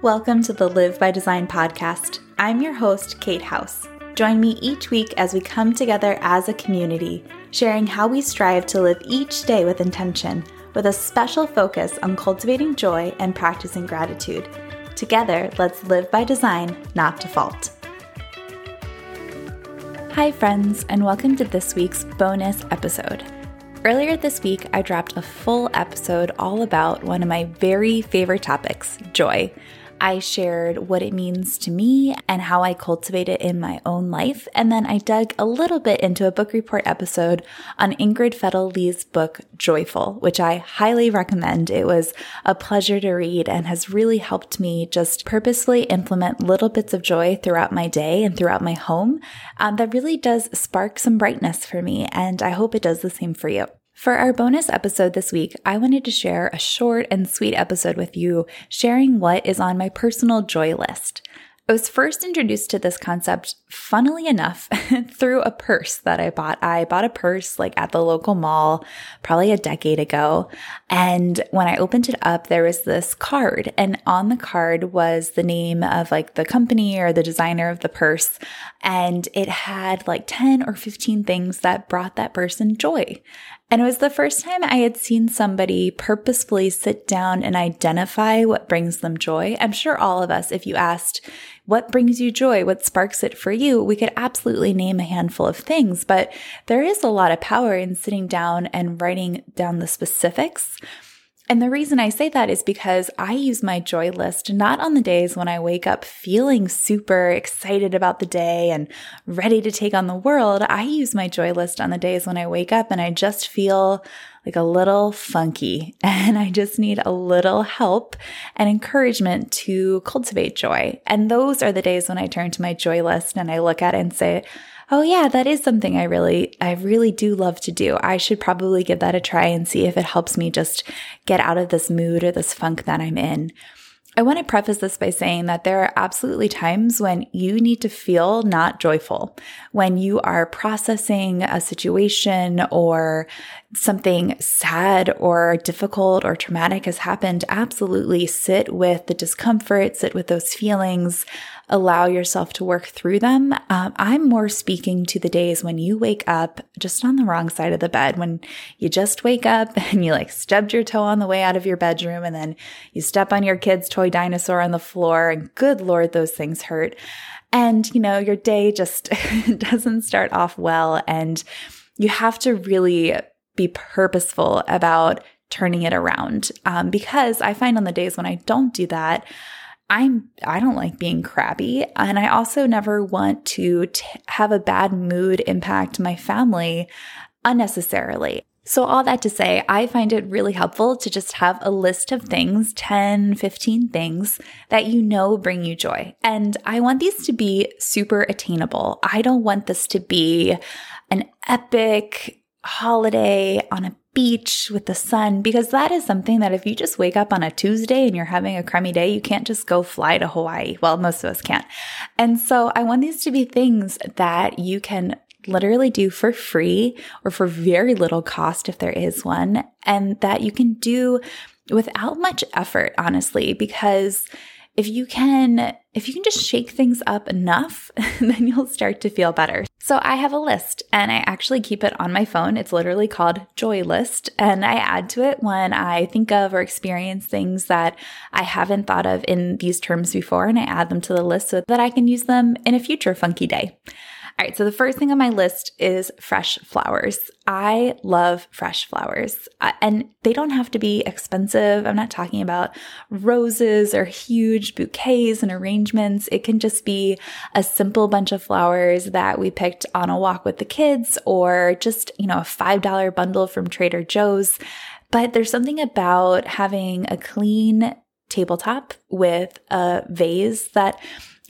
Welcome to the Live by Design podcast. I'm your host, Kate House. Join me each week as we come together as a community, sharing how we strive to live each day with intention, with a special focus on cultivating joy and practicing gratitude. Together, let's live by design, not default. Hi, friends, and welcome to this week's bonus episode. Earlier this week, I dropped a full episode all about one of my very favorite topics joy. I shared what it means to me and how I cultivate it in my own life. And then I dug a little bit into a book report episode on Ingrid Fetell Lee's book, Joyful, which I highly recommend. It was a pleasure to read and has really helped me just purposefully implement little bits of joy throughout my day and throughout my home. Um, that really does spark some brightness for me. And I hope it does the same for you. For our bonus episode this week, I wanted to share a short and sweet episode with you, sharing what is on my personal joy list. I was first introduced to this concept, funnily enough, through a purse that I bought. I bought a purse like at the local mall probably a decade ago. And when I opened it up, there was this card. And on the card was the name of like the company or the designer of the purse. And it had like 10 or 15 things that brought that person joy. And it was the first time I had seen somebody purposefully sit down and identify what brings them joy. I'm sure all of us, if you asked, what brings you joy? What sparks it for you? We could absolutely name a handful of things, but there is a lot of power in sitting down and writing down the specifics and the reason I say that is because I use my joy list not on the days when I wake up feeling super excited about the day and ready to take on the world. I use my joy list on the days when I wake up and I just feel like a little funky and I just need a little help and encouragement to cultivate joy. And those are the days when I turn to my joy list and I look at it and say, oh yeah, that is something I really, I really do love to do. I should probably give that a try and see if it helps me just get out of this mood or this funk that I'm in. I want to preface this by saying that there are absolutely times when you need to feel not joyful, when you are processing a situation or something sad or difficult or traumatic has happened. Absolutely sit with the discomfort, sit with those feelings, allow yourself to work through them. Um, I'm more speaking to the days when you wake up just on the wrong side of the bed, when you just wake up and you like stubbed your toe on the way out of your bedroom and then you step on your kid's toy dinosaur on the floor and good Lord, those things hurt. And, you know, your day just doesn't start off well. And you have to really be purposeful about turning it around. Um, because I find on the days when I don't do that, I'm I don't like being crabby and I also never want to t- have a bad mood impact my family unnecessarily. So all that to say, I find it really helpful to just have a list of things, 10, 15 things that you know bring you joy. And I want these to be super attainable. I don't want this to be an epic holiday on a beach with the sun because that is something that if you just wake up on a Tuesday and you're having a crummy day, you can't just go fly to Hawaii. Well, most of us can't. And so I want these to be things that you can literally do for free or for very little cost if there is one, and that you can do without much effort, honestly, because if you can if you can just shake things up enough then you'll start to feel better. So i have a list and i actually keep it on my phone. It's literally called joy list and i add to it when i think of or experience things that i haven't thought of in these terms before and i add them to the list so that i can use them in a future funky day all right, so the first thing on my list is fresh flowers. I love fresh flowers, uh, and they don't have to be expensive. I'm not talking about roses or huge bouquets and arrangements. It can just be a simple bunch of flowers that we picked on a walk with the kids, or just, you know, a $5 bundle from Trader Joe's. But there's something about having a clean tabletop with a vase that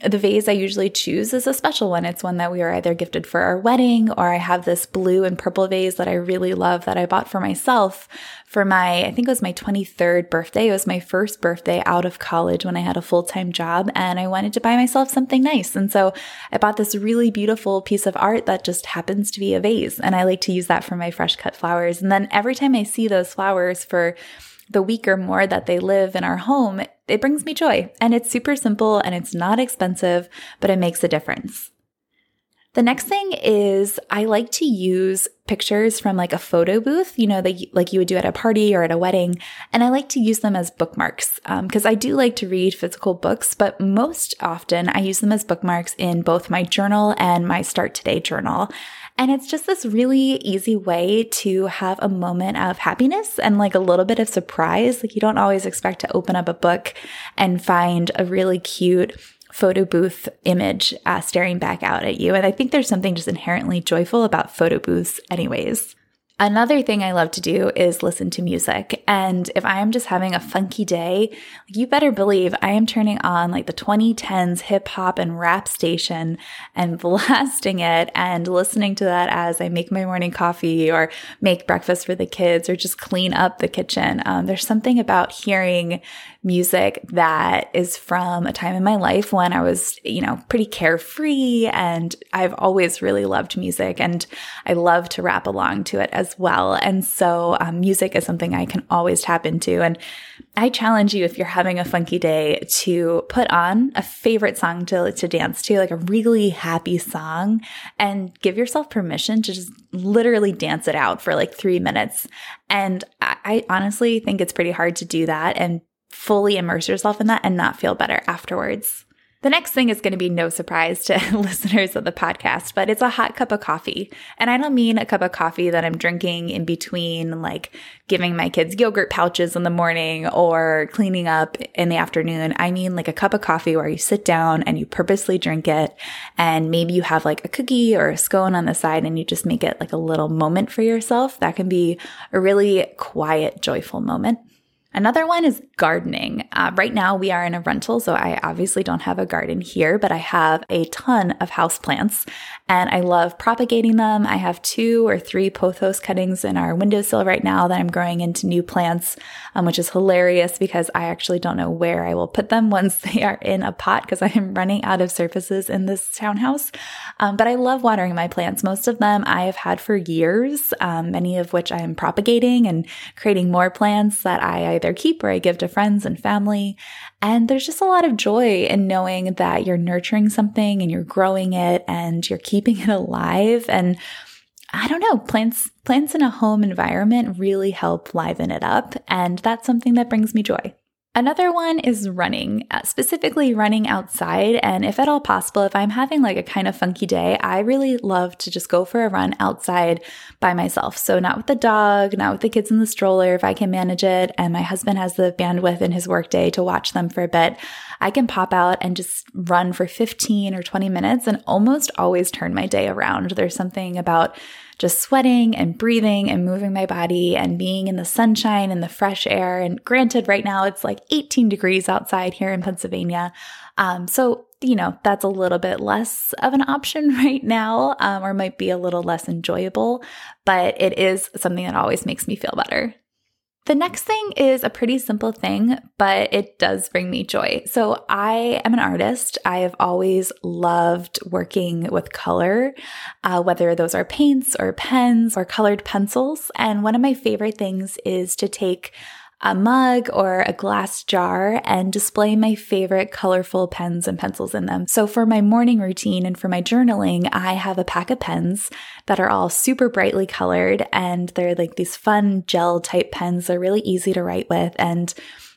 the vase I usually choose is a special one. It's one that we were either gifted for our wedding or I have this blue and purple vase that I really love that I bought for myself for my, I think it was my 23rd birthday. It was my first birthday out of college when I had a full time job and I wanted to buy myself something nice. And so I bought this really beautiful piece of art that just happens to be a vase. And I like to use that for my fresh cut flowers. And then every time I see those flowers for the week or more that they live in our home, it brings me joy. And it's super simple and it's not expensive, but it makes a difference. The next thing is I like to use pictures from like a photo booth, you know, like you would do at a party or at a wedding. And I like to use them as bookmarks because um, I do like to read physical books, but most often I use them as bookmarks in both my journal and my Start Today journal. And it's just this really easy way to have a moment of happiness and like a little bit of surprise. Like you don't always expect to open up a book and find a really cute photo booth image uh, staring back out at you. And I think there's something just inherently joyful about photo booths, anyways. Another thing I love to do is listen to music. And if I am just having a funky day, you better believe I am turning on like the 2010s hip hop and rap station and blasting it and listening to that as I make my morning coffee or make breakfast for the kids or just clean up the kitchen. Um, there's something about hearing music that is from a time in my life when I was, you know, pretty carefree and I've always really loved music and I love to rap along to it as well. And so um, music is something I can always tap into. And I challenge you if you're having a funky day to put on a favorite song to, to dance to, like a really happy song and give yourself permission to just literally dance it out for like three minutes. And I, I honestly think it's pretty hard to do that and fully immerse yourself in that and not feel better afterwards. The next thing is going to be no surprise to listeners of the podcast, but it's a hot cup of coffee. And I don't mean a cup of coffee that I'm drinking in between, like giving my kids yogurt pouches in the morning or cleaning up in the afternoon. I mean like a cup of coffee where you sit down and you purposely drink it. And maybe you have like a cookie or a scone on the side and you just make it like a little moment for yourself. That can be a really quiet, joyful moment. Another one is gardening. Uh, right now, we are in a rental, so I obviously don't have a garden here, but I have a ton of houseplants and I love propagating them. I have two or three pothos cuttings in our windowsill right now that I'm growing into new plants, um, which is hilarious because I actually don't know where I will put them once they are in a pot because I am running out of surfaces in this townhouse. Um, but I love watering my plants. Most of them I have had for years, um, many of which I am propagating and creating more plants that I either keep or I give to friends and family. And there's just a lot of joy in knowing that you're nurturing something and you're growing it and you're keeping it alive. And I don't know, plants, plants in a home environment really help liven it up. And that's something that brings me joy. Another one is running, uh, specifically running outside. And if at all possible, if I'm having like a kind of funky day, I really love to just go for a run outside by myself. So, not with the dog, not with the kids in the stroller, if I can manage it, and my husband has the bandwidth in his workday to watch them for a bit, I can pop out and just run for 15 or 20 minutes and almost always turn my day around. There's something about just sweating and breathing and moving my body and being in the sunshine and the fresh air. And granted, right now it's like 18 degrees outside here in Pennsylvania. Um, so, you know, that's a little bit less of an option right now, um, or might be a little less enjoyable, but it is something that always makes me feel better. The next thing is a pretty simple thing, but it does bring me joy. So, I am an artist. I have always loved working with color, uh, whether those are paints or pens or colored pencils. And one of my favorite things is to take a mug or a glass jar and display my favorite colorful pens and pencils in them. So for my morning routine and for my journaling, I have a pack of pens that are all super brightly colored and they're like these fun gel type pens. They're really easy to write with and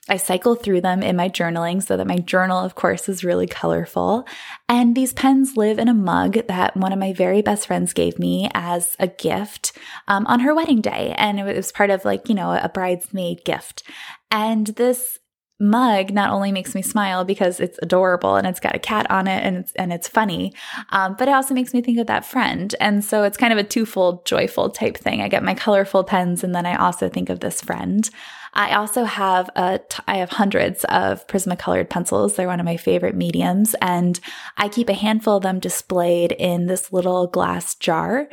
I cycle through them in my journaling so that my journal, of course, is really colorful. And these pens live in a mug that one of my very best friends gave me as a gift um, on her wedding day. And it was part of like, you know, a bridesmaid gift. And this mug not only makes me smile because it's adorable and it's got a cat on it and it's and it's funny, um, but it also makes me think of that friend. And so it's kind of a twofold joyful type thing. I get my colorful pens and then I also think of this friend. I also have a t- I have hundreds of Prismacolored pencils. They're one of my favorite mediums, and I keep a handful of them displayed in this little glass jar.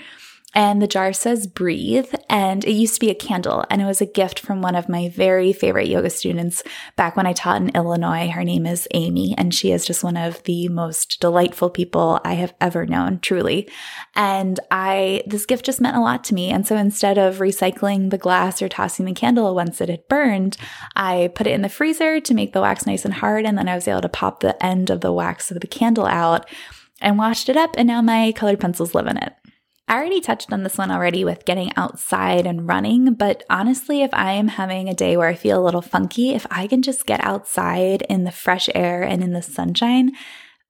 And the jar says breathe and it used to be a candle and it was a gift from one of my very favorite yoga students back when I taught in Illinois. Her name is Amy and she is just one of the most delightful people I have ever known, truly. And I this gift just meant a lot to me and so instead of recycling the glass or tossing the candle once it had burned, I put it in the freezer to make the wax nice and hard and then I was able to pop the end of the wax of the candle out and washed it up and now my colored pencils live in it. I already touched on this one already with getting outside and running, but honestly, if I am having a day where I feel a little funky, if I can just get outside in the fresh air and in the sunshine,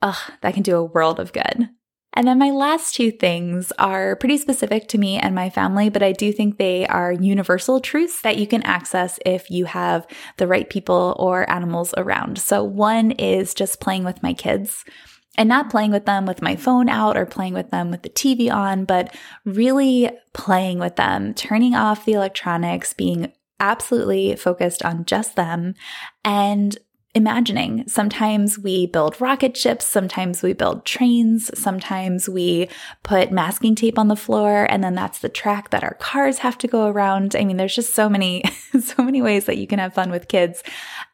ugh, that can do a world of good. And then my last two things are pretty specific to me and my family, but I do think they are universal truths that you can access if you have the right people or animals around. So one is just playing with my kids and not playing with them with my phone out or playing with them with the TV on, but really playing with them, turning off the electronics, being absolutely focused on just them and imagining. Sometimes we build rocket ships, sometimes we build trains, sometimes we put masking tape on the floor and then that's the track that our cars have to go around. I mean, there's just so many so many ways that you can have fun with kids.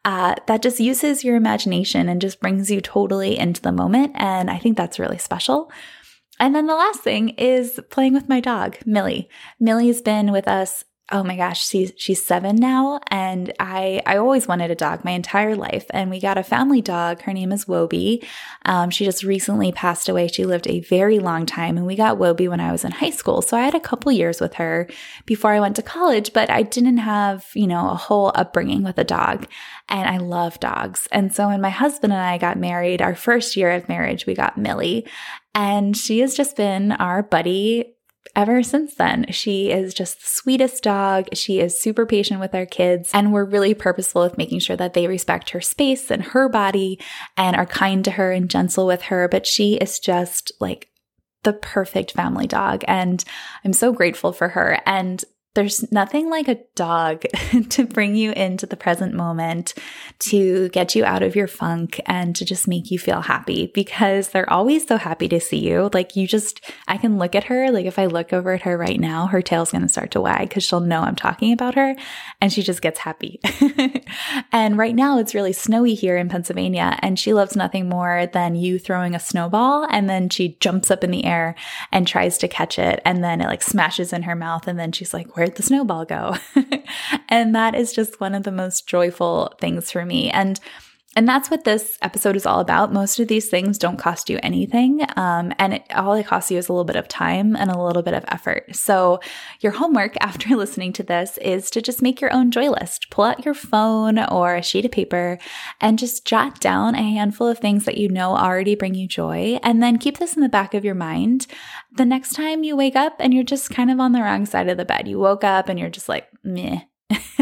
Uh, that just uses your imagination and just brings you totally into the moment and I think that's really special. And then the last thing is playing with my dog, Millie. Millie's been with us oh my gosh, she's she's seven now, and I I always wanted a dog my entire life, and we got a family dog. Her name is Wobie. Um, she just recently passed away. She lived a very long time, and we got Wobie when I was in high school. So I had a couple years with her before I went to college, but I didn't have you know a whole upbringing with a dog, and I love dogs. And so when my husband and I got married, our first year of marriage, we got Millie, and she has just been our buddy ever since then. She is just the sweetest dog. She is super patient with our kids, and we're really purposeful with making sure that they respect her space and her body and are kind to her and gentle with her. But she is just like the perfect family dog. And I'm so grateful for her. And there's nothing like a dog to bring you into the present moment, to get you out of your funk, and to just make you feel happy because they're always so happy to see you. Like, you just, I can look at her. Like, if I look over at her right now, her tail's going to start to wag because she'll know I'm talking about her and she just gets happy. and right now, it's really snowy here in Pennsylvania, and she loves nothing more than you throwing a snowball and then she jumps up in the air and tries to catch it, and then it like smashes in her mouth, and then she's like, Where where'd the snowball go? and that is just one of the most joyful things for me. And and that's what this episode is all about. Most of these things don't cost you anything. Um, and it, all it costs you is a little bit of time and a little bit of effort. So, your homework after listening to this is to just make your own joy list. Pull out your phone or a sheet of paper and just jot down a handful of things that you know already bring you joy. And then keep this in the back of your mind. The next time you wake up and you're just kind of on the wrong side of the bed, you woke up and you're just like, meh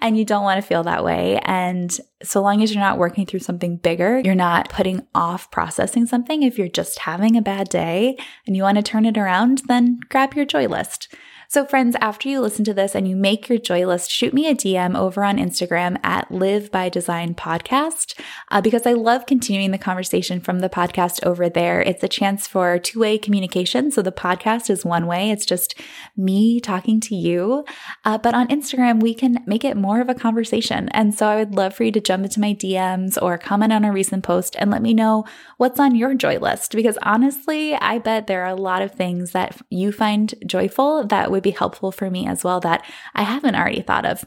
and you don't want to feel that way. And so long as you're not working through something bigger, you're not putting off processing something. If you're just having a bad day and you want to turn it around, then grab your joy list. So, friends, after you listen to this and you make your joy list, shoot me a DM over on Instagram at Live by Design Podcast uh, because I love continuing the conversation from the podcast over there. It's a chance for two way communication. So, the podcast is one way, it's just me talking to you. Uh, but on Instagram, we can make it more of a conversation. And so, I would love for you to jump into my DMs or comment on a recent post and let me know what's on your joy list because honestly, I bet there are a lot of things that you find joyful that would be helpful for me as well that I haven't already thought of.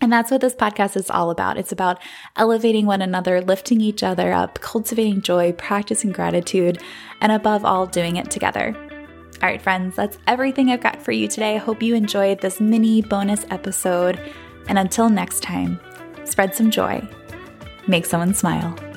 And that's what this podcast is all about. It's about elevating one another, lifting each other up, cultivating joy, practicing gratitude, and above all, doing it together. All right, friends, that's everything I've got for you today. I hope you enjoyed this mini bonus episode. And until next time, spread some joy, make someone smile.